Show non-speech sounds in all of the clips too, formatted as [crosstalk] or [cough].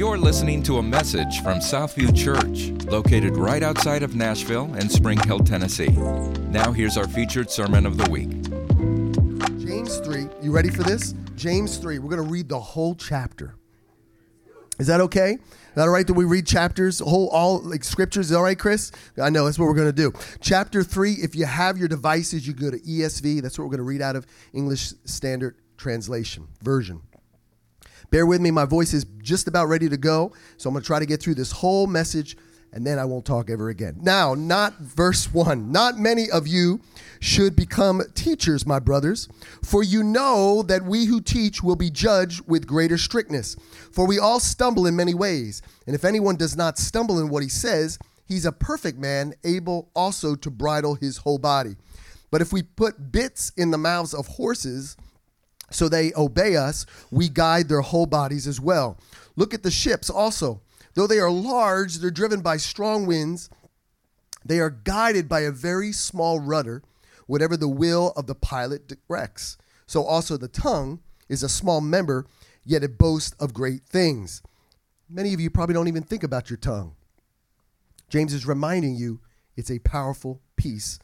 You're listening to a message from Southview Church, located right outside of Nashville and Spring Hill, Tennessee. Now, here's our featured sermon of the week. James 3. You ready for this? James 3. We're going to read the whole chapter. Is that okay? Is that all right that we read chapters, whole all like scriptures? Is all right, Chris? I know that's what we're going to do. Chapter 3, if you have your devices, you go to ESV. That's what we're going to read out of English Standard Translation version. Bear with me, my voice is just about ready to go. So I'm going to try to get through this whole message and then I won't talk ever again. Now, not verse 1. Not many of you should become teachers, my brothers, for you know that we who teach will be judged with greater strictness. For we all stumble in many ways, and if anyone does not stumble in what he says, he's a perfect man, able also to bridle his whole body. But if we put bits in the mouths of horses, so they obey us, we guide their whole bodies as well. Look at the ships also. Though they are large, they're driven by strong winds. They are guided by a very small rudder, whatever the will of the pilot directs. So also the tongue is a small member, yet it boasts of great things. Many of you probably don't even think about your tongue. James is reminding you it's a powerful piece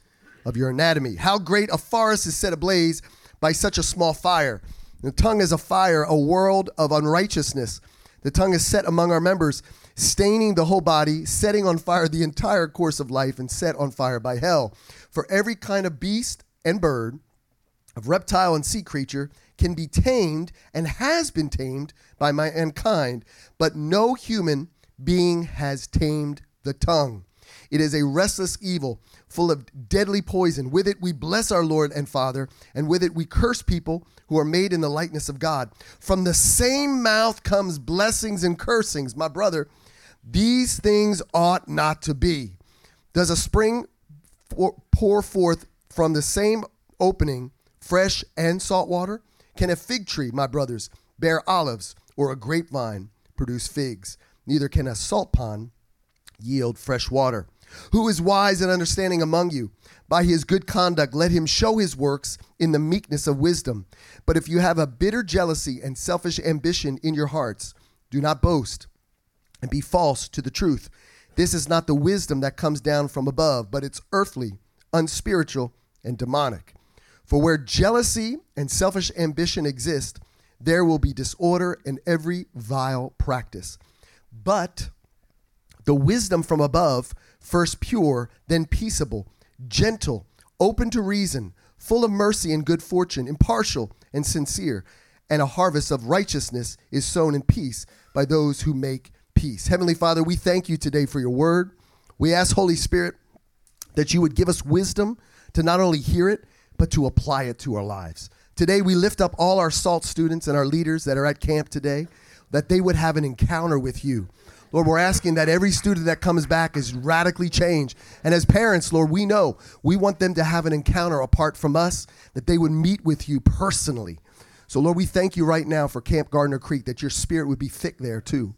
of your anatomy. How great a forest is set ablaze by such a small fire. The tongue is a fire, a world of unrighteousness. The tongue is set among our members, staining the whole body, setting on fire the entire course of life, and set on fire by hell. For every kind of beast and bird, of reptile and sea creature, can be tamed and has been tamed by mankind, but no human being has tamed the tongue. It is a restless evil, full of deadly poison. With it we bless our Lord and Father, and with it we curse people who are made in the likeness of God. From the same mouth comes blessings and cursings. My brother, these things ought not to be. Does a spring pour forth from the same opening fresh and salt water? Can a fig tree, my brothers, bear olives, or a grapevine produce figs? Neither can a salt pond yield fresh water. Who is wise and understanding among you? By his good conduct, let him show his works in the meekness of wisdom. But if you have a bitter jealousy and selfish ambition in your hearts, do not boast and be false to the truth. This is not the wisdom that comes down from above, but it's earthly, unspiritual, and demonic. For where jealousy and selfish ambition exist, there will be disorder and every vile practice. But the wisdom from above, first pure, then peaceable, gentle, open to reason, full of mercy and good fortune, impartial and sincere, and a harvest of righteousness is sown in peace by those who make peace. Heavenly Father, we thank you today for your word. We ask, Holy Spirit, that you would give us wisdom to not only hear it, but to apply it to our lives. Today, we lift up all our SALT students and our leaders that are at camp today, that they would have an encounter with you Lord, we're asking that every student that comes back is radically changed. And as parents, Lord, we know we want them to have an encounter apart from us, that they would meet with you personally. So, Lord, we thank you right now for Camp Gardner Creek, that your spirit would be thick there too.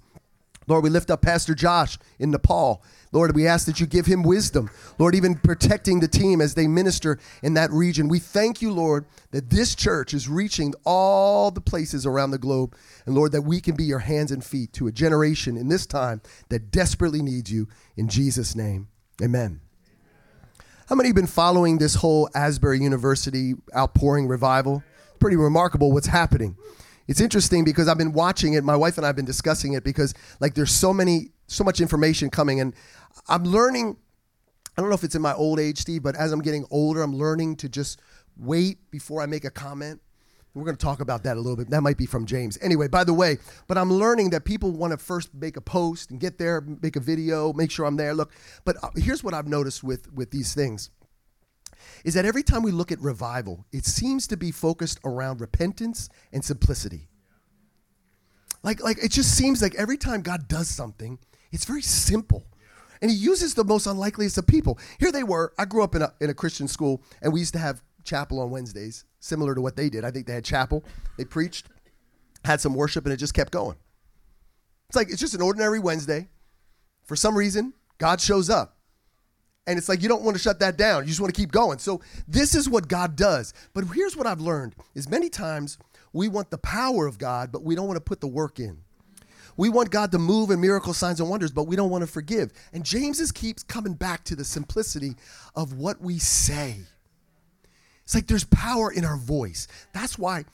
Lord, we lift up Pastor Josh in Nepal. Lord, we ask that you give him wisdom. Lord, even protecting the team as they minister in that region. We thank you, Lord, that this church is reaching all the places around the globe. And Lord, that we can be your hands and feet to a generation in this time that desperately needs you. In Jesus' name, amen. How many have been following this whole Asbury University outpouring revival? Pretty remarkable what's happening it's interesting because I've been watching it. My wife and I have been discussing it because like there's so many, so much information coming, and I'm learning. I don't know if it's in my old age, Steve, but as I'm getting older, I'm learning to just wait before I make a comment. We're going to talk about that a little bit. That might be from James. Anyway, by the way, but I'm learning that people want to first make a post and get there, make a video, make sure I'm there. Look, but uh, here's what I've noticed with with these things is that every time we look at revival, it seems to be focused around repentance and simplicity. Like, like it just seems like every time God does something, it's very simple. And he uses the most unlikeliest of people. Here they were. I grew up in a, in a Christian school, and we used to have chapel on Wednesdays, similar to what they did. I think they had chapel, they preached, had some worship, and it just kept going. It's like, it's just an ordinary Wednesday. For some reason, God shows up and it's like you don't want to shut that down you just want to keep going so this is what god does but here's what i've learned is many times we want the power of god but we don't want to put the work in We want God to move in miracle signs and wonders, but we don't want to forgive. And James is keeps coming back to the simplicity of what we say. It's like there's power in our voice. That's why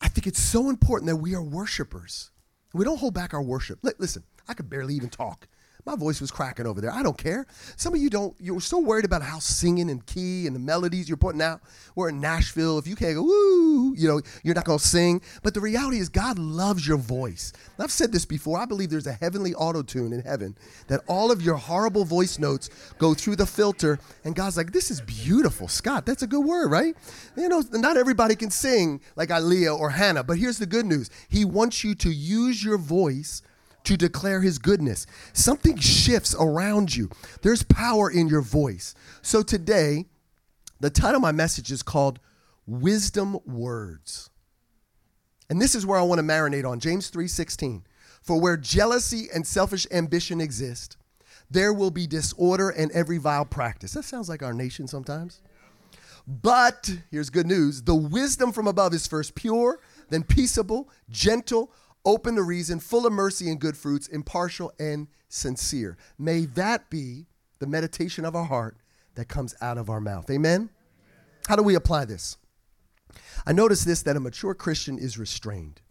I think it's so important that we are worshipers. We don't hold back our worship. Listen, I could barely even talk. My voice was cracking over there. I don't care. Some of you don't, you're so worried about how singing and key and the melodies you're putting out. We're in Nashville. If you can't go, woo, you know, you're not going to sing. But the reality is, God loves your voice. And I've said this before. I believe there's a heavenly auto tune in heaven that all of your horrible voice notes go through the filter. And God's like, this is beautiful. Scott, that's a good word, right? You know, not everybody can sing like Aaliyah or Hannah. But here's the good news He wants you to use your voice to declare his goodness. Something shifts around you. There's power in your voice. So today, the title of my message is called Wisdom Words. And this is where I want to marinate on James 3:16. For where jealousy and selfish ambition exist, there will be disorder and every vile practice. That sounds like our nation sometimes. But here's good news the wisdom from above is first pure, then peaceable, gentle, open to reason, full of mercy and good fruits, impartial and sincere. May that be the meditation of our heart that comes out of our mouth. Amen? How do we apply this? I notice this that a mature Christian is restrained.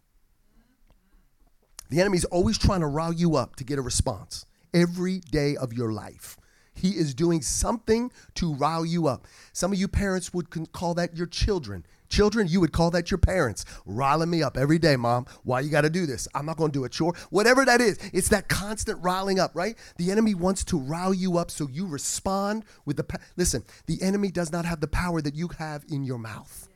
The enemy's always trying to rile you up to get a response every day of your life. He is doing something to rile you up. Some of you parents would call that your children. Children, you would call that your parents, riling me up every day, mom. Why you got to do this? I'm not going to do a chore. Whatever that is, it's that constant riling up, right? The enemy wants to rile you up so you respond with the. Pa- Listen, the enemy does not have the power that you have in your mouth.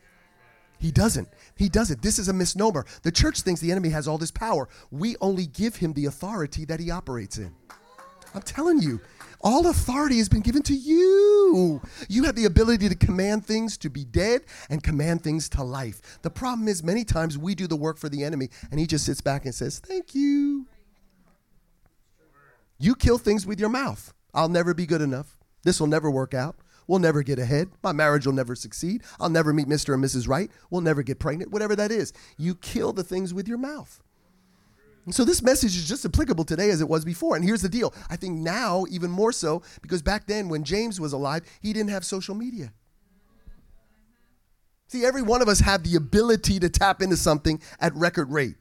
He doesn't. He doesn't. This is a misnomer. The church thinks the enemy has all this power. We only give him the authority that he operates in. I'm telling you, all authority has been given to you. You have the ability to command things to be dead and command things to life. The problem is, many times we do the work for the enemy and he just sits back and says, Thank you. You kill things with your mouth. I'll never be good enough. This will never work out. We'll never get ahead. My marriage will never succeed. I'll never meet Mr. and Mrs. Right. We'll never get pregnant. Whatever that is. You kill the things with your mouth. So this message is just applicable today as it was before. And here's the deal. I think now even more so because back then when James was alive, he didn't have social media. See, every one of us have the ability to tap into something at record rate.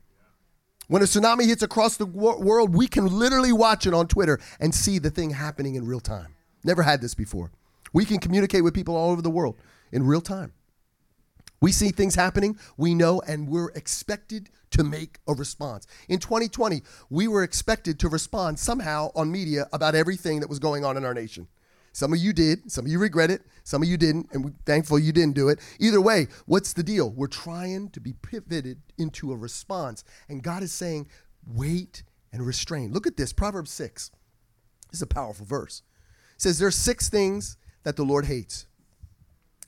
When a tsunami hits across the world, we can literally watch it on Twitter and see the thing happening in real time. Never had this before. We can communicate with people all over the world in real time. We see things happening, we know, and we're expected to make a response. In 2020, we were expected to respond somehow on media about everything that was going on in our nation. Some of you did, some of you regret it, some of you didn't, and we're thankful you didn't do it. Either way, what's the deal? We're trying to be pivoted into a response, and God is saying, wait and restrain. Look at this Proverbs 6. This is a powerful verse. It says, There's six things that the Lord hates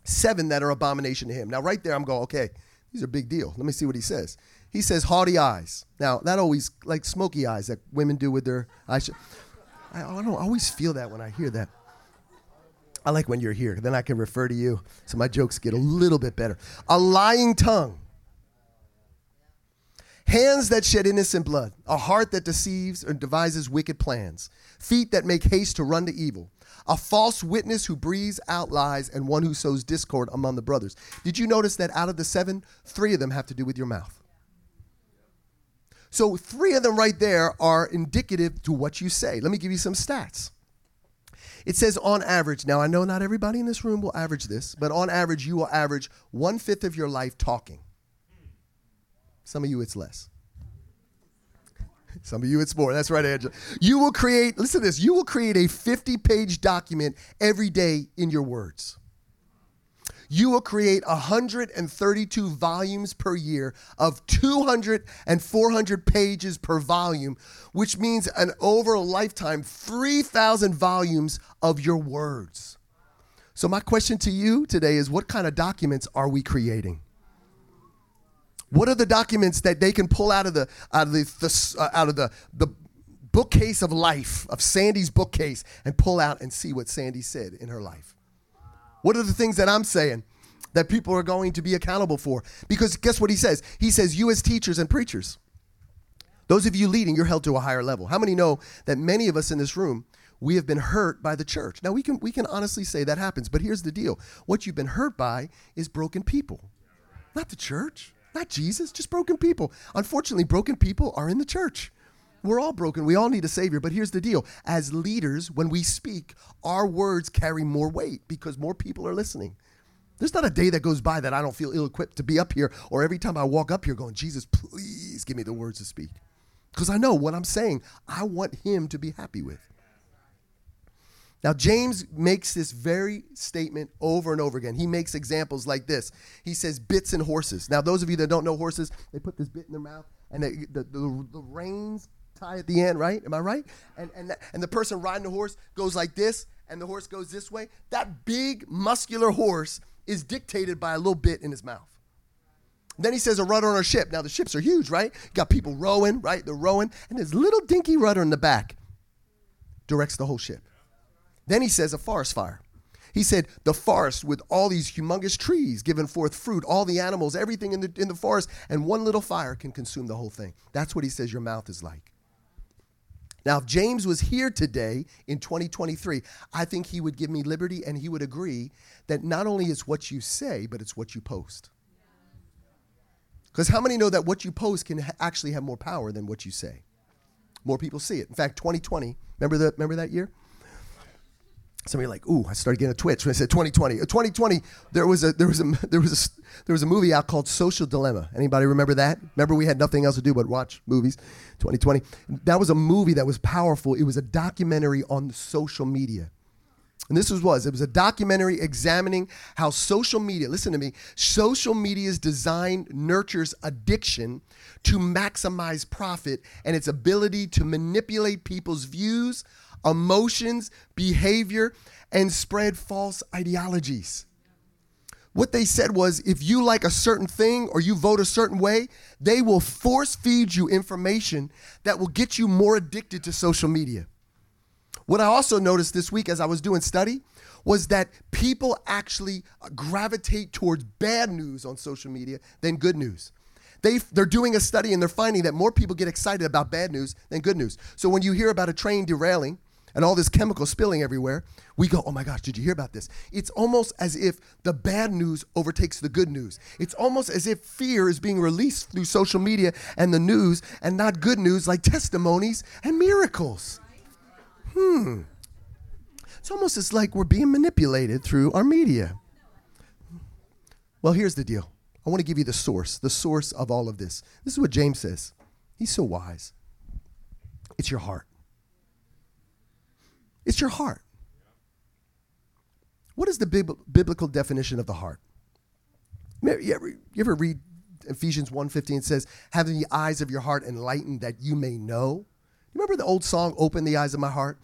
seven that are abomination to him. Now, right there, I'm going, okay, these are big deal. Let me see what he says. He says haughty eyes. Now, that always, like smoky eyes that women do with their eyes. I, I don't I always feel that when I hear that. I like when you're here. Then I can refer to you. So my jokes get a little bit better. A lying tongue. Hands that shed innocent blood. A heart that deceives and devises wicked plans. Feet that make haste to run to evil a false witness who breathes out lies, and one who sows discord among the brothers. Did you notice that out of the seven, three of them have to do with your mouth? So, three of them right there are indicative to what you say. Let me give you some stats. It says on average, now I know not everybody in this room will average this, but on average, you will average one fifth of your life talking. Some of you, it's less. Some of you, it's more. That's right, Angela. You will create, listen to this, you will create a 50 page document every day in your words. You will create 132 volumes per year of 200 and 400 pages per volume, which means an over a lifetime 3,000 volumes of your words. So, my question to you today is what kind of documents are we creating? What are the documents that they can pull out of the out of the, the uh, out of the the bookcase of life of Sandy's bookcase and pull out and see what Sandy said in her life? What are the things that I'm saying that people are going to be accountable for? Because guess what he says? He says you as teachers and preachers Those of you leading, you're held to a higher level. How many know that many of us in this room, we have been hurt by the church? Now we can we can honestly say that happens, but here's the deal. What you've been hurt by is broken people. Not the church, not Jesus, just broken people. Unfortunately, broken people are in the church. We're all broken. We all need a savior. But here's the deal. As leaders, when we speak, our words carry more weight because more people are listening. There's not a day that goes by that I don't feel ill equipped to be up here, or every time I walk up here going, Jesus, please give me the words to speak. Because I know what I'm saying, I want him to be happy with. Now, James makes this very statement over and over again. He makes examples like this. He says, bits and horses. Now, those of you that don't know horses, they put this bit in their mouth, and they, the, the, the reins tie at the end, right? Am I right? And, and, and the person riding the horse goes like this, and the horse goes this way. That big, muscular horse is dictated by a little bit in his mouth. Then he says a rudder on a ship. Now the ships are huge, right? You got people rowing, right? They're rowing, and this little dinky rudder in the back directs the whole ship. Then he says a forest fire. He said the forest with all these humongous trees giving forth fruit, all the animals, everything in the in the forest, and one little fire can consume the whole thing. That's what he says your mouth is like. Now, if James was here today in 2023, I think he would give me liberty and he would agree that not only is what you say, but it's what you post. Because how many know that what you post can ha- actually have more power than what you say? More people see it. In fact, 2020, remember, the, remember that year? Some of you are like, ooh, I started getting a twitch when I said 2020. 2020, uh, there was a there was a [laughs] there was a there was a movie out called Social Dilemma. Anybody remember that? Remember we had nothing else to do but watch movies. 2020. That was a movie that was powerful. It was a documentary on social media. And this was was it was a documentary examining how social media, listen to me, social media's design nurtures addiction to maximize profit and its ability to manipulate people's views, emotions, behavior, and spread false ideologies. What they said was if you like a certain thing or you vote a certain way, they will force feed you information that will get you more addicted to social media. What I also noticed this week as I was doing study was that people actually gravitate towards bad news on social media than good news. They, they're doing a study and they're finding that more people get excited about bad news than good news. So when you hear about a train derailing and all this chemical spilling everywhere, we go, oh my gosh, did you hear about this? It's almost as if the bad news overtakes the good news. It's almost as if fear is being released through social media and the news and not good news like testimonies and miracles hmm, it's almost as like we're being manipulated through our media. Well, here's the deal. I want to give you the source, the source of all of this. This is what James says. He's so wise. It's your heart. It's your heart. What is the bib- biblical definition of the heart? You ever, you ever read Ephesians 1.15? It says, having the eyes of your heart enlightened that you may know. You remember the old song, Open the Eyes of My Heart?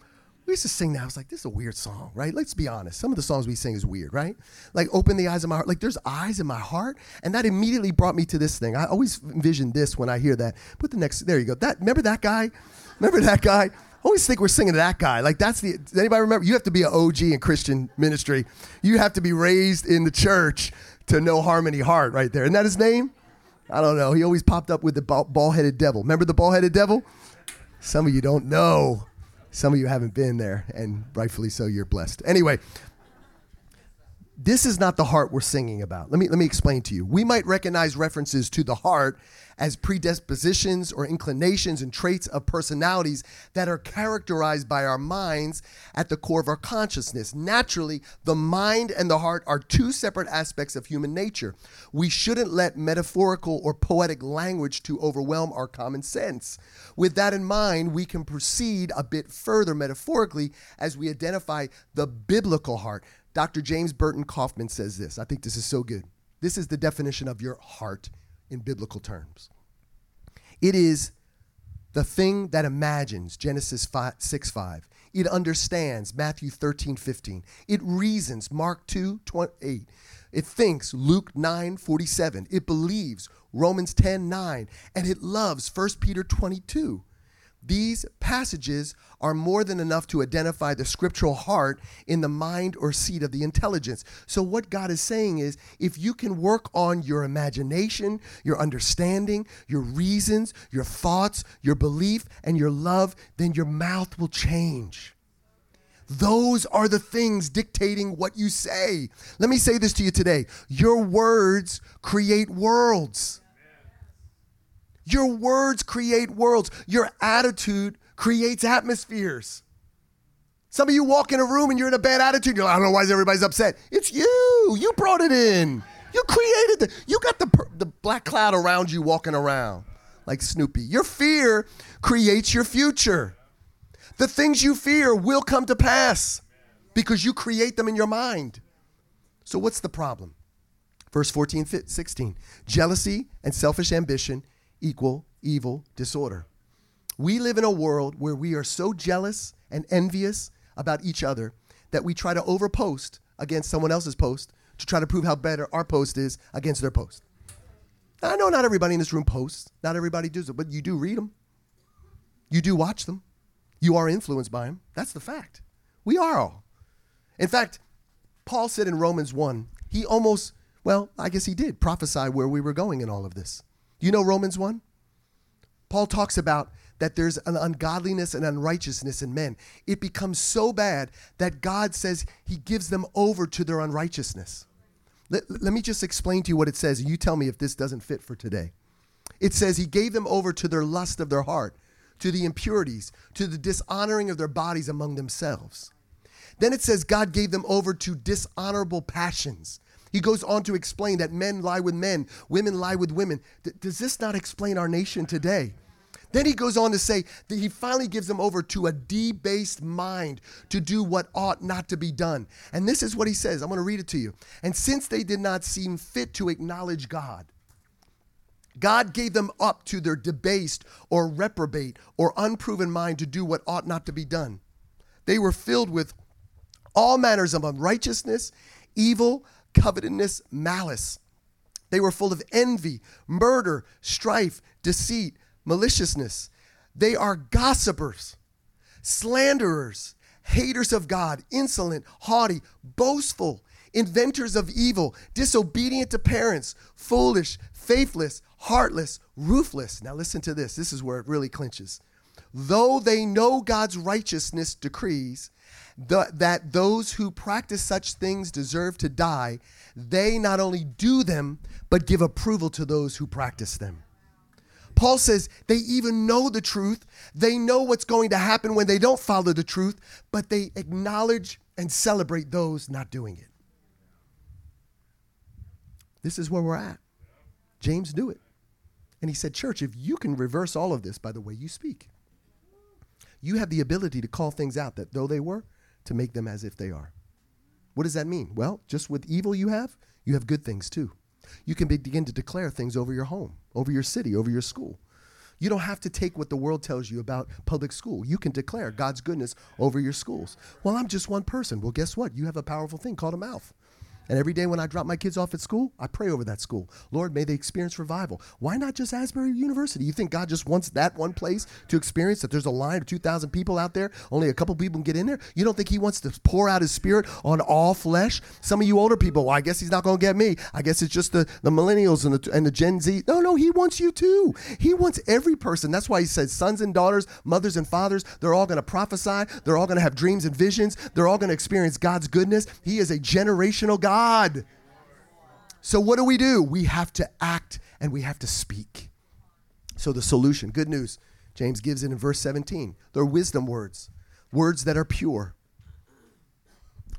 We used to sing that. I was like, this is a weird song, right? Let's be honest. Some of the songs we sing is weird, right? Like, open the eyes of my heart. Like, there's eyes in my heart. And that immediately brought me to this thing. I always envision this when I hear that. Put the next, there you go. That Remember that guy? Remember that guy? Always think we're singing to that guy. Like, that's the, anybody remember? You have to be an OG in Christian ministry. You have to be raised in the church to know Harmony Heart right there. Isn't that his name? I don't know. He always popped up with the ball headed devil. Remember the ball headed devil? Some of you don't know. Some of you haven't been there, and rightfully so, you're blessed. Anyway, this is not the heart we're singing about. Let me, let me explain to you. We might recognize references to the heart as predispositions or inclinations and traits of personalities that are characterized by our minds at the core of our consciousness. Naturally, the mind and the heart are two separate aspects of human nature. We shouldn't let metaphorical or poetic language to overwhelm our common sense. With that in mind, we can proceed a bit further metaphorically as we identify the biblical heart. Dr. James Burton Coffman says this. I think this is so good. This is the definition of your heart in biblical terms. It is the thing that imagines, Genesis 5, 6 5. It understands, Matthew 13 15. It reasons, Mark 2 28. It thinks, Luke 9 47. It believes, Romans 10 9. And it loves, 1 Peter 22. These passages are more than enough to identify the scriptural heart in the mind or seat of the intelligence. So, what God is saying is if you can work on your imagination, your understanding, your reasons, your thoughts, your belief, and your love, then your mouth will change. Those are the things dictating what you say. Let me say this to you today your words create worlds. Your words create worlds. Your attitude creates atmospheres. Some of you walk in a room and you're in a bad attitude. You're like, I don't know why everybody's upset. It's you. You brought it in. You created the. You got the the black cloud around you walking around like Snoopy. Your fear creates your future. The things you fear will come to pass because you create them in your mind. So what's the problem? Verse 14, 16. Jealousy and selfish ambition equal evil disorder. We live in a world where we are so jealous and envious about each other that we try to overpost against someone else's post to try to prove how better our post is against their post. I know not everybody in this room posts, not everybody does it, but you do read them. You do watch them. You are influenced by them. That's the fact. We are all. In fact, Paul said in Romans 1, he almost, well, I guess he did prophesy where we were going in all of this. You know Romans 1? Paul talks about that there's an ungodliness and unrighteousness in men. It becomes so bad that God says he gives them over to their unrighteousness. Let, let me just explain to you what it says, and you tell me if this doesn't fit for today. It says he gave them over to their lust of their heart, to the impurities, to the dishonoring of their bodies among themselves. Then it says God gave them over to dishonorable passions. He goes on to explain that men lie with men, women lie with women. D- does this not explain our nation today? Then he goes on to say that he finally gives them over to a debased mind to do what ought not to be done. And this is what he says. I'm going to read it to you. And since they did not seem fit to acknowledge God, God gave them up to their debased or reprobate or unproven mind to do what ought not to be done. They were filled with all manners of unrighteousness, evil, covetousness, malice. They were full of envy, murder, strife, deceit, maliciousness. They are gossipers, slanderers, haters of God, insolent, haughty, boastful, inventors of evil, disobedient to parents, foolish, faithless, heartless, ruthless. Now listen to this. This is where it really clinches. Though they know God's righteousness decrees the, that those who practice such things deserve to die, they not only do them, but give approval to those who practice them. Paul says they even know the truth. They know what's going to happen when they don't follow the truth, but they acknowledge and celebrate those not doing it. This is where we're at. James knew it. And he said, Church, if you can reverse all of this by the way you speak, you have the ability to call things out that though they were, to make them as if they are. What does that mean? Well, just with evil you have, you have good things too. You can begin to declare things over your home, over your city, over your school. You don't have to take what the world tells you about public school. You can declare God's goodness over your schools. Well, I'm just one person. Well, guess what? You have a powerful thing called a mouth. And every day when I drop my kids off at school, I pray over that school. Lord, may they experience revival. Why not just Asbury University? You think God just wants that one place to experience that there's a line of 2,000 people out there, only a couple people can get in there? You don't think He wants to pour out His Spirit on all flesh? Some of you older people, well, I guess He's not going to get me. I guess it's just the, the millennials and the, and the Gen Z. No, no, He wants you too. He wants every person. That's why He says sons and daughters, mothers and fathers, they're all going to prophesy. They're all going to have dreams and visions. They're all going to experience God's goodness. He is a generational God. God. So, what do we do? We have to act and we have to speak. So, the solution, good news, James gives it in verse 17. They're wisdom words, words that are pure.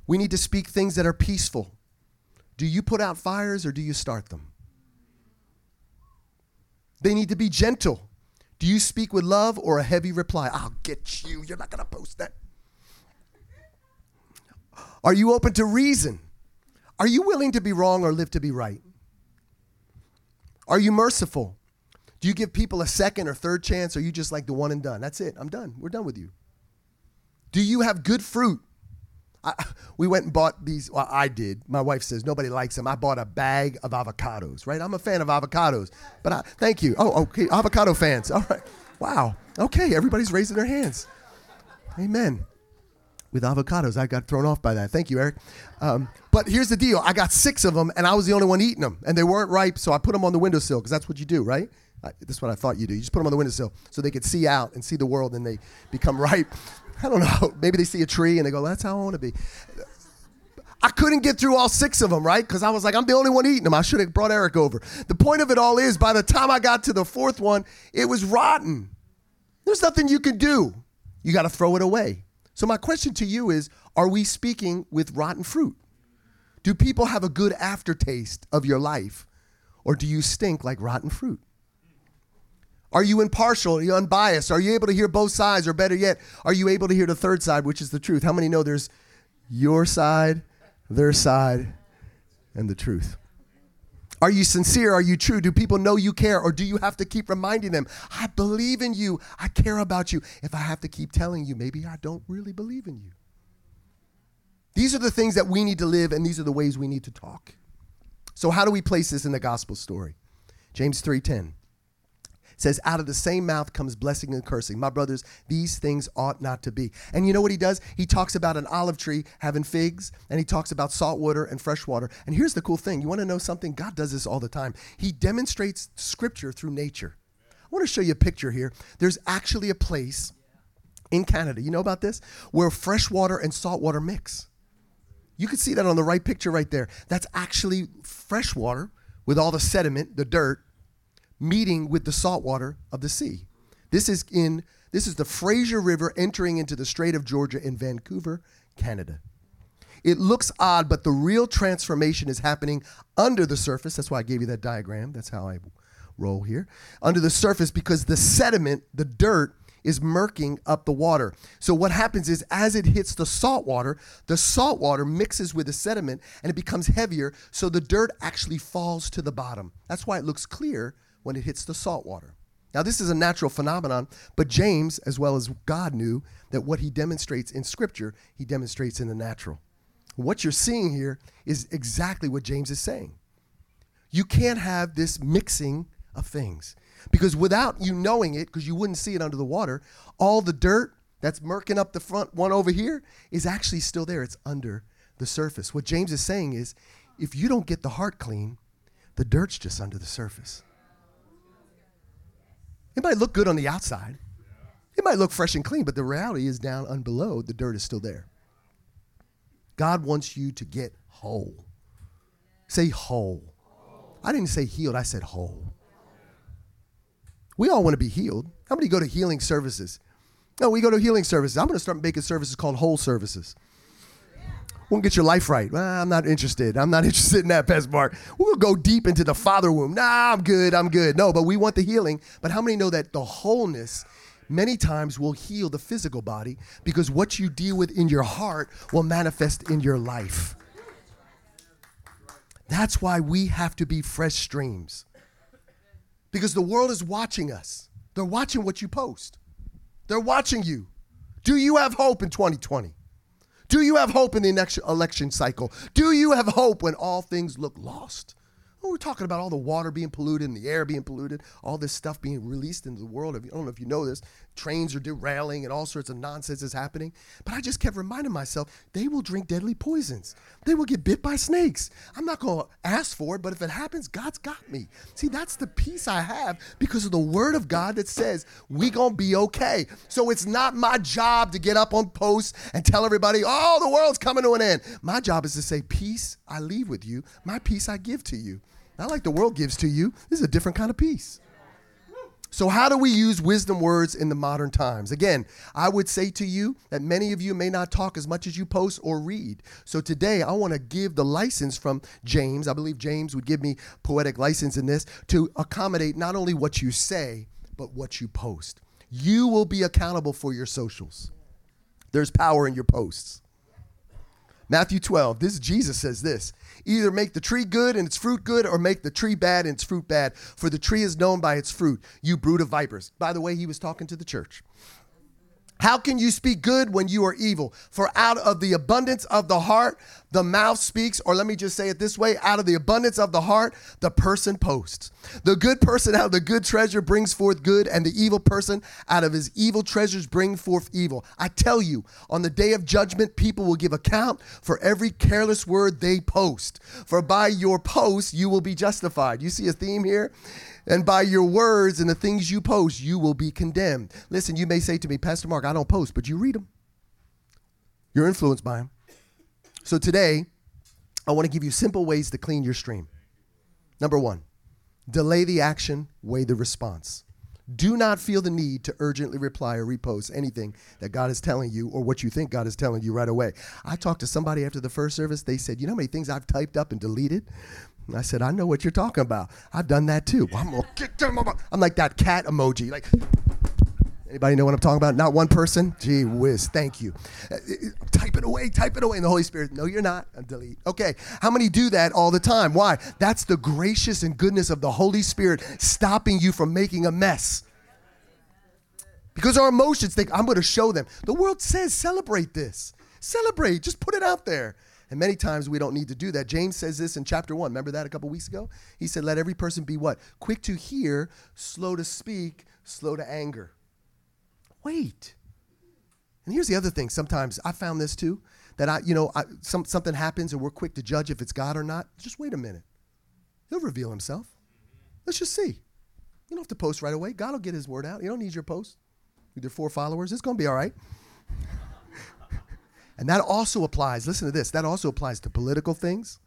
We need to speak things that are peaceful. Do you put out fires or do you start them? They need to be gentle. Do you speak with love or a heavy reply? I'll get you. You're not going to post that. Are you open to reason? Are you willing to be wrong or live to be right? Are you merciful? Do you give people a second or third chance, or are you just like the one and done? That's it. I'm done. We're done with you. Do you have good fruit? I, we went and bought these. Well, I did. My wife says nobody likes them. I bought a bag of avocados. Right? I'm a fan of avocados. But I, thank you. Oh, okay. Avocado fans. All right. Wow. Okay, everybody's raising their hands. Amen. With avocados, I got thrown off by that. Thank you, Eric. Um, but here's the deal: I got six of them, and I was the only one eating them, and they weren't ripe, so I put them on the windowsill because that's what you do, right? That's what I thought you do. You just put them on the windowsill so they could see out and see the world, and they become ripe. [laughs] I don't know. [laughs] Maybe they see a tree and they go, "That's how I want to be." I couldn't get through all six of them, right? Because I was like, I'm the only one eating them. I should have brought Eric over. The point of it all is, by the time I got to the fourth one, it was rotten. There's nothing you can do. You got to throw it away. So, my question to you is Are we speaking with rotten fruit? Do people have a good aftertaste of your life, or do you stink like rotten fruit? Are you impartial? Are you unbiased? Are you able to hear both sides? Or better yet, are you able to hear the third side, which is the truth? How many know there's your side, their side, and the truth? Are you sincere? Are you true? Do people know you care? Or do you have to keep reminding them, I believe in you. I care about you. If I have to keep telling you, maybe I don't really believe in you. These are the things that we need to live, and these are the ways we need to talk. So, how do we place this in the gospel story? James 3:10 says, Out of the same mouth comes blessing and cursing. My brothers, these things ought not to be. And you know what he does? He talks about an olive tree having figs, and he talks about salt water and fresh water. And here's the cool thing you want to know something? God does this all the time. He demonstrates scripture through nature. I want to show you a picture here. There's actually a place in Canada, you know about this? Where fresh water and salt water mix. You can see that on the right picture right there. That's actually fresh water with all the sediment, the dirt, meeting with the saltwater of the sea. This is in this is the Fraser River entering into the Strait of Georgia in Vancouver, Canada. It looks odd, but the real transformation is happening under the surface. That's why I gave you that diagram. That's how I roll here. Under the surface because the sediment, the dirt, is murking up the water. So what happens is as it hits the salt water, the salt water mixes with the sediment and it becomes heavier, so the dirt actually falls to the bottom. That's why it looks clear when it hits the salt water. Now, this is a natural phenomenon, but James, as well as God, knew that what he demonstrates in Scripture, he demonstrates in the natural. What you're seeing here is exactly what James is saying. You can't have this mixing of things because without you knowing it, because you wouldn't see it under the water, all the dirt that's murking up the front one over here is actually still there. It's under the surface. What James is saying is if you don't get the heart clean, the dirt's just under the surface. It might look good on the outside. It might look fresh and clean, but the reality is down and below, the dirt is still there. God wants you to get whole. Say whole. I didn't say healed, I said whole. We all want to be healed. How many go to healing services? No, we go to healing services. I'm going to start making services called whole services. We'll get your life right. I'm not interested. I'm not [laughs] interested in that, Pastor Mark. We'll go deep into the father wound. Nah, I'm good. I'm good. No, but we want the healing. But how many know that the wholeness many times will heal the physical body because what you deal with in your heart will manifest in your life? That's why we have to be fresh streams. Because the world is watching us. They're watching what you post. They're watching you. Do you have hope in 2020? Do you have hope in the next election cycle? Do you have hope when all things look lost? We're talking about all the water being polluted and the air being polluted, all this stuff being released into the world. I don't know if you know this. Trains are derailing and all sorts of nonsense is happening. But I just kept reminding myself they will drink deadly poisons. They will get bit by snakes. I'm not going to ask for it, but if it happens, God's got me. See, that's the peace I have because of the word of God that says we going to be okay. So it's not my job to get up on posts and tell everybody, oh, the world's coming to an end. My job is to say, peace I leave with you, my peace I give to you. Not like the world gives to you. This is a different kind of peace. So, how do we use wisdom words in the modern times? Again, I would say to you that many of you may not talk as much as you post or read. So, today I want to give the license from James. I believe James would give me poetic license in this to accommodate not only what you say, but what you post. You will be accountable for your socials. There's power in your posts. Matthew 12, this Jesus says this Either make the tree good and its fruit good, or make the tree bad and its fruit bad. For the tree is known by its fruit, you brood of vipers. By the way, he was talking to the church. How can you speak good when you are evil? For out of the abundance of the heart, the mouth speaks, or let me just say it this way out of the abundance of the heart, the person posts. The good person out of the good treasure brings forth good, and the evil person out of his evil treasures bring forth evil. I tell you, on the day of judgment, people will give account for every careless word they post. For by your post, you will be justified. You see a theme here? And by your words and the things you post, you will be condemned. Listen, you may say to me, Pastor Mark, I don't post, but you read them. You're influenced by them. So today, I want to give you simple ways to clean your stream. Number one, delay the action, weigh the response. Do not feel the need to urgently reply or repost anything that God is telling you or what you think God is telling you right away. I talked to somebody after the first service. They said, You know how many things I've typed up and deleted? I said, I know what you're talking about. I've done that too. I'm, gonna kick them. I'm like that cat emoji. Like, anybody know what I'm talking about? Not one person? Gee whiz, thank you. Uh, uh, type it away, type it away. And the Holy Spirit, no, you're not. And delete. Okay, how many do that all the time? Why? That's the gracious and goodness of the Holy Spirit stopping you from making a mess. Because our emotions think, I'm going to show them. The world says, celebrate this. Celebrate, just put it out there. And many times we don't need to do that. James says this in chapter one. Remember that a couple weeks ago? He said, Let every person be what? Quick to hear, slow to speak, slow to anger. Wait. And here's the other thing. Sometimes I found this too that I, you know, I, some, something happens and we're quick to judge if it's God or not. Just wait a minute. He'll reveal himself. Let's just see. You don't have to post right away. God will get his word out. You don't need your post. With your four followers, it's going to be all right. And that also applies, listen to this, that also applies to political things,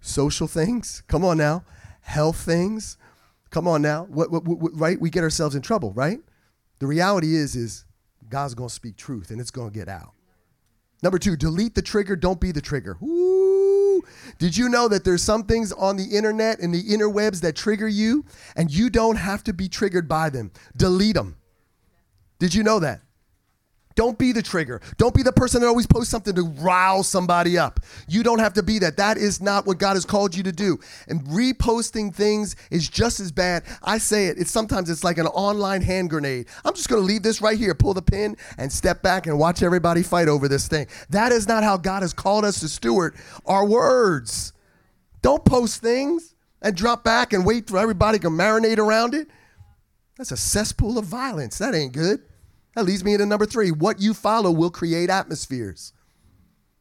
social things. [laughs] Come on now. Health things. Come on now. What, what, what, right? We get ourselves in trouble, right? The reality is, is God's to speak truth and it's to get out. Number two, delete the trigger. Don't be the trigger. Ooh. Did you know that there's some things on the internet and the interwebs that trigger you and you don't have to be triggered by them? Delete them. Did you know that? Don't be the trigger. Don't be the person that always posts something to rile somebody up. You don't have to be that. That is not what God has called you to do. And reposting things is just as bad. I say it. It's sometimes it's like an online hand grenade. I'm just going to leave this right here, pull the pin, and step back and watch everybody fight over this thing. That is not how God has called us to steward our words. Don't post things and drop back and wait for everybody to marinate around it. That's a cesspool of violence. That ain't good. That leads me into number three. What you follow will create atmospheres.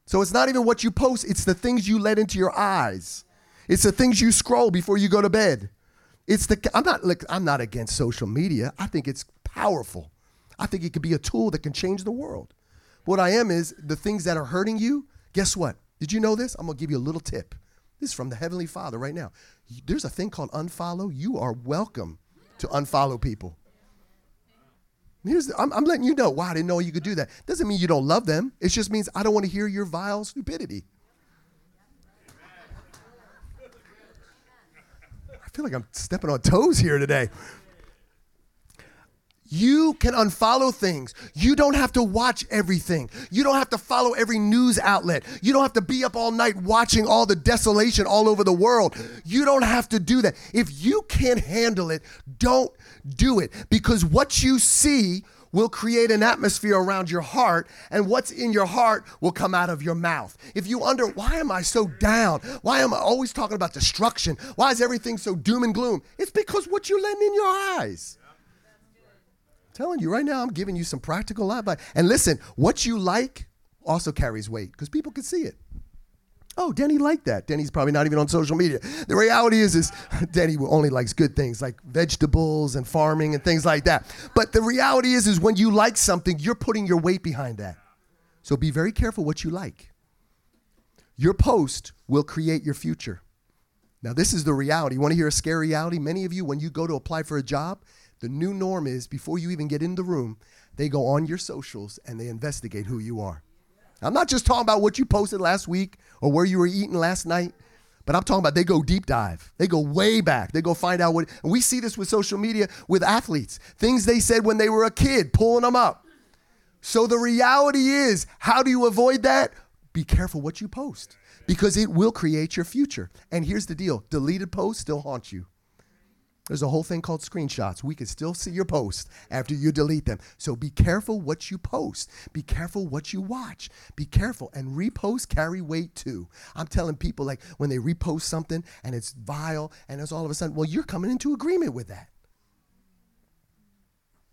So it's not even what you post, it's the things you let into your eyes. It's the things you scroll before you go to bed. It's the I'm not like I'm not against social media. I think it's powerful. I think it could be a tool that can change the world. What I am is the things that are hurting you, guess what? Did you know this? I'm going to give you a little tip. This is from the Heavenly Father right now. There's a thing called unfollow. You are welcome to unfollow people. Here's the, I'm, I'm letting you know. Wow, I didn't know you could do that. Doesn't mean you don't love them. It just means I don't want to hear your vile stupidity. I feel like I'm stepping on toes here today. You can unfollow things. You don't have to watch everything. You don't have to follow every news outlet. You don't have to be up all night watching all the desolation all over the world. You don't have to do that. If you can't handle it, don't do it because what you see will create an atmosphere around your heart, and what's in your heart will come out of your mouth. If you wonder, why am I so down? Why am I always talking about destruction? Why is everything so doom and gloom? It's because what you're letting in your eyes. Telling you right now, I'm giving you some practical advice. And listen, what you like also carries weight because people can see it. Oh, Denny liked that. Denny's probably not even on social media. The reality is, is [laughs] Denny only likes good things like vegetables and farming and things like that. But the reality is, is when you like something, you're putting your weight behind that. So be very careful what you like. Your post will create your future. Now, this is the reality. You want to hear a scary reality? Many of you, when you go to apply for a job, the new norm is before you even get in the room, they go on your socials and they investigate who you are. I'm not just talking about what you posted last week or where you were eating last night, but I'm talking about they go deep dive. They go way back. They go find out what, and we see this with social media with athletes. Things they said when they were a kid, pulling them up. So the reality is, how do you avoid that? Be careful what you post because it will create your future. And here's the deal deleted posts still haunt you. There's a whole thing called screenshots. We can still see your post after you delete them. So be careful what you post. Be careful what you watch. Be careful. And repost carry weight too. I'm telling people like when they repost something and it's vile and it's all of a sudden, well, you're coming into agreement with that.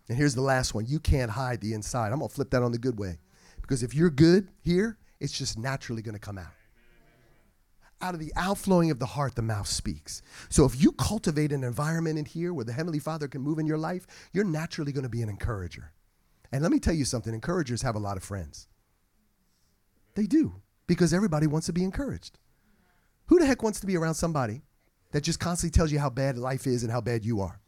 And here's the last one. You can't hide the inside. I'm going to flip that on the good way. Because if you're good here, it's just naturally going to come out out of the outflowing of the heart, the mouth speaks. So if you cultivate an environment in here where the Heavenly Father can move in your life, you're naturally going to be an encourager. And let me tell you something encouragers have a lot of friends. They do, because everybody wants to be encouraged. Who the heck wants to be around somebody that just constantly tells you how bad life is and how bad you are?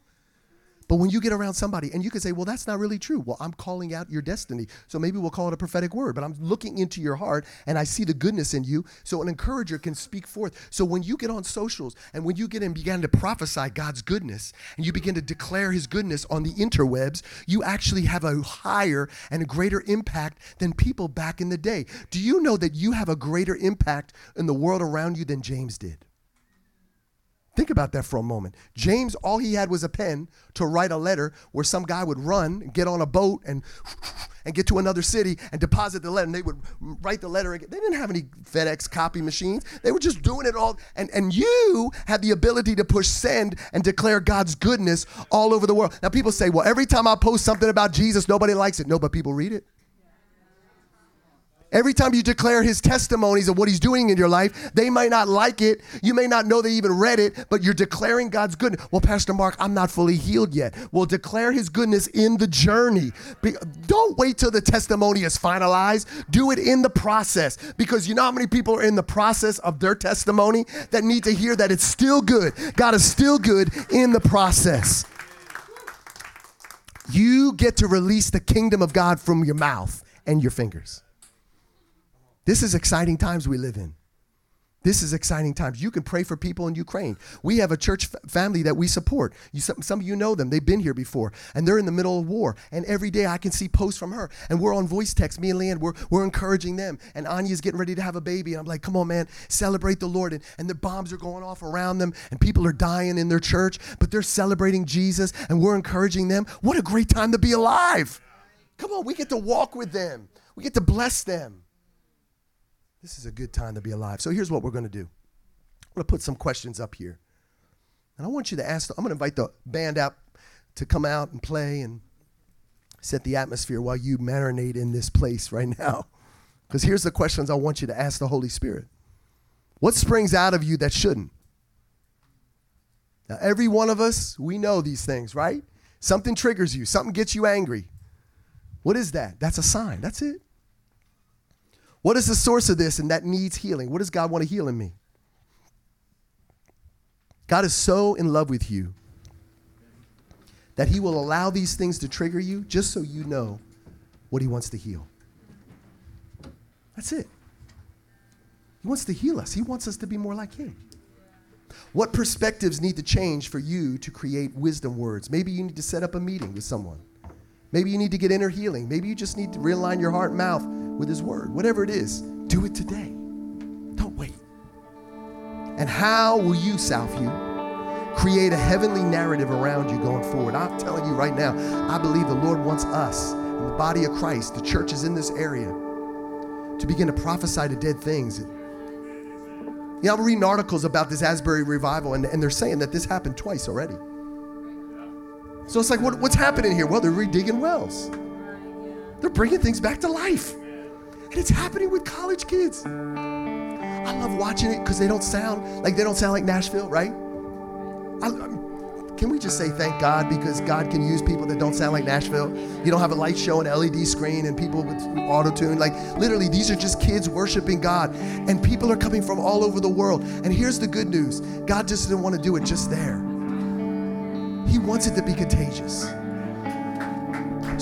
But when you get around somebody and you can say, well, that's not really true. Well, I'm calling out your destiny. So maybe we'll call it a prophetic word, but I'm looking into your heart and I see the goodness in you. So an encourager can speak forth. So when you get on socials and when you get and begin to prophesy God's goodness and you begin to declare his goodness on the interwebs, you actually have a higher and a greater impact than people back in the day. Do you know that you have a greater impact in the world around you than James did? Think about that for a moment. James, all he had was a pen to write a letter where some guy would run, get on a boat, and [laughs] and get to another city and deposit the letter. And they would write the letter. They didn't have any FedEx copy machines. They were just doing it all. And, and you had the ability to push send and declare God's goodness all over the world. Now, people say, well, every time I post something about Jesus, nobody likes it. No, but people read it. Every time you declare his testimonies of what he's doing in your life, they might not like it. You may not know they even read it, but you're declaring God's goodness. Well, Pastor Mark, I'm not fully healed yet. Well, declare his goodness in the journey. don't wait till the testimony is finalized. Do it in the process because you know how many people are in the process of their testimony that need to hear that it's still good. God is still good in the process. You get to release the kingdom of God from your mouth and your fingers. This is exciting times we live in. This is exciting times. You can pray for people in Ukraine. We have a church f- family that we support. You, some, some, of you know them. They've been here before, and they're in the middle of war. And every day I can see posts from her, and we're on voice text. Me and Leanne, we're, we're encouraging them. And Anya's getting ready to have a baby. And I'm like, come on, man, celebrate the Lord. And, and the bombs are going off around them, and people are dying in their church, but they're celebrating Jesus, and we're encouraging them. What a great time to be alive! Come on, we get to walk with them, we get to bless them. This is a good time to be alive. So here's what we're going to do. I'm going to put some questions up here. And I want you to ask, I'm going to invite the band out to come out and play and set the atmosphere while you marinate in this place right now. [laughs] Because here's the questions I want you to ask the Holy Spirit What springs out of you that shouldn't? Now, every one of us, we know these things, right? Something triggers you, something gets you angry. What is that? That's a sign. That's it. What is the source of this and that needs healing? What does God want to heal in me? God is so in love with you that he will allow these things to trigger you just so you know what he wants to heal. That's it. He wants to heal us. He wants us to be more like him. What perspectives need to change for you to create wisdom words? Maybe you need to set up a meeting with someone. Maybe you need to get inner healing. Maybe you just need to realign your heart and mouth with His Word. Whatever it is, do it today. Don't wait. And how will you, Southview, create a heavenly narrative around you going forward? I'm telling you right now, I believe the Lord wants us, in the body of Christ, the churches in this area, to begin to prophesy to dead things. You know, I'm reading articles about this Asbury revival, and, and they're saying that this happened twice already. So it's like, what, what's happening here? Well, they're redigging wells. They're bringing things back to life. And it's happening with college kids. I love watching it because they don't sound like they don't sound like Nashville, right? I, can we just say thank God because God can use people that don't sound like Nashville? You don't have a light show and LED screen and people with auto tune. Like literally, these are just kids worshiping God, and people are coming from all over the world. And here's the good news: God just didn't want to do it just there. He wants it to be contagious.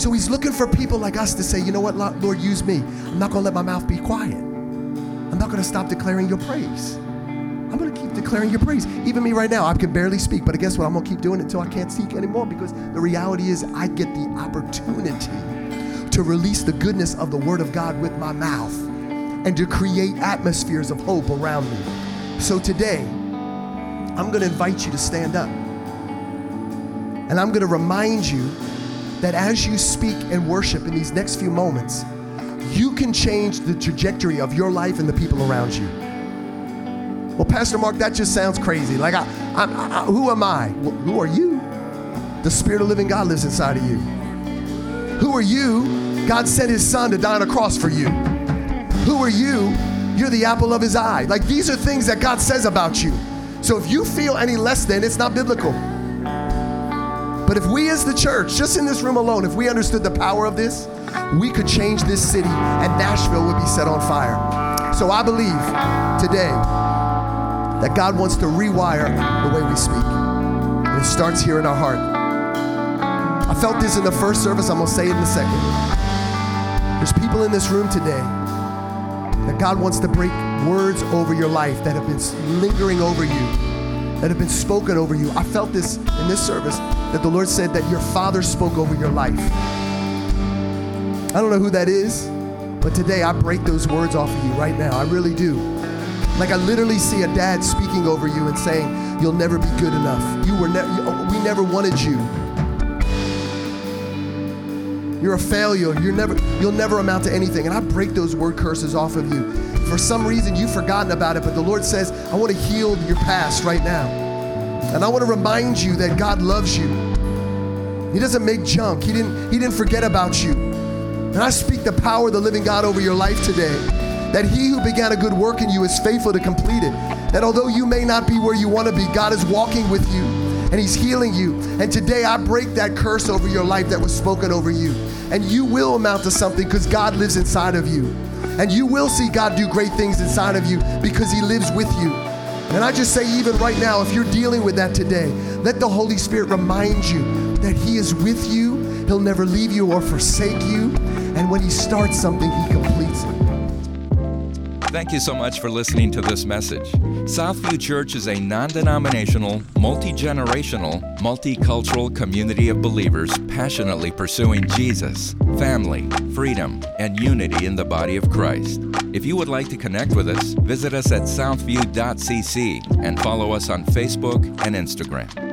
So he's looking for people like us to say, you know what, Lord, use me. I'm not going to let my mouth be quiet. I'm not going to stop declaring your praise. I'm going to keep declaring your praise. Even me right now, I can barely speak, but guess what? I'm going to keep doing it until I can't speak anymore because the reality is I get the opportunity to release the goodness of the Word of God with my mouth and to create atmospheres of hope around me. So today, I'm going to invite you to stand up. And I'm going to remind you that as you speak and worship in these next few moments, you can change the trajectory of your life and the people around you. Well, Pastor Mark, that just sounds crazy. Like, I, I, I who am I? Who are you? The Spirit of living God lives inside of you. Who are you? God sent His Son to die on a cross for you. Who are you? You're the apple of His eye. Like, these are things that God says about you. So if you feel any less than, it's not biblical. But if we as the church, just in this room alone, if we understood the power of this, we could change this city and Nashville would be set on fire. So I believe today that God wants to rewire the way we speak. And it starts here in our heart. I felt this in the first service, I'm gonna say it in the second. There's people in this room today that God wants to break words over your life that have been lingering over you, that have been spoken over you. I felt this in this service that the Lord said that your father spoke over your life. I don't know who that is, but today I break those words off of you right now. I really do. Like I literally see a dad speaking over you and saying, "You'll never be good enough. You were never. We never wanted you. You're a failure. You're never. You'll never amount to anything." And I break those word curses off of you. For some reason, you've forgotten about it, but the Lord says, "I want to heal your past right now." And I want to remind you that God loves you. He doesn't make junk. He didn't, he didn't forget about you. And I speak the power of the living God over your life today. That he who began a good work in you is faithful to complete it. That although you may not be where you want to be, God is walking with you and he's healing you. And today I break that curse over your life that was spoken over you. And you will amount to something because God lives inside of you. And you will see God do great things inside of you because he lives with you. And I just say, even right now, if you're dealing with that today, let the Holy Spirit remind you that He is with you. He'll never leave you or forsake you. And when He starts something, He completes it. Thank you so much for listening to this message. Southview Church is a non denominational, multi generational, multicultural community of believers passionately pursuing Jesus, family, freedom, and unity in the body of Christ. If you would like to connect with us, visit us at southview.cc and follow us on Facebook and Instagram.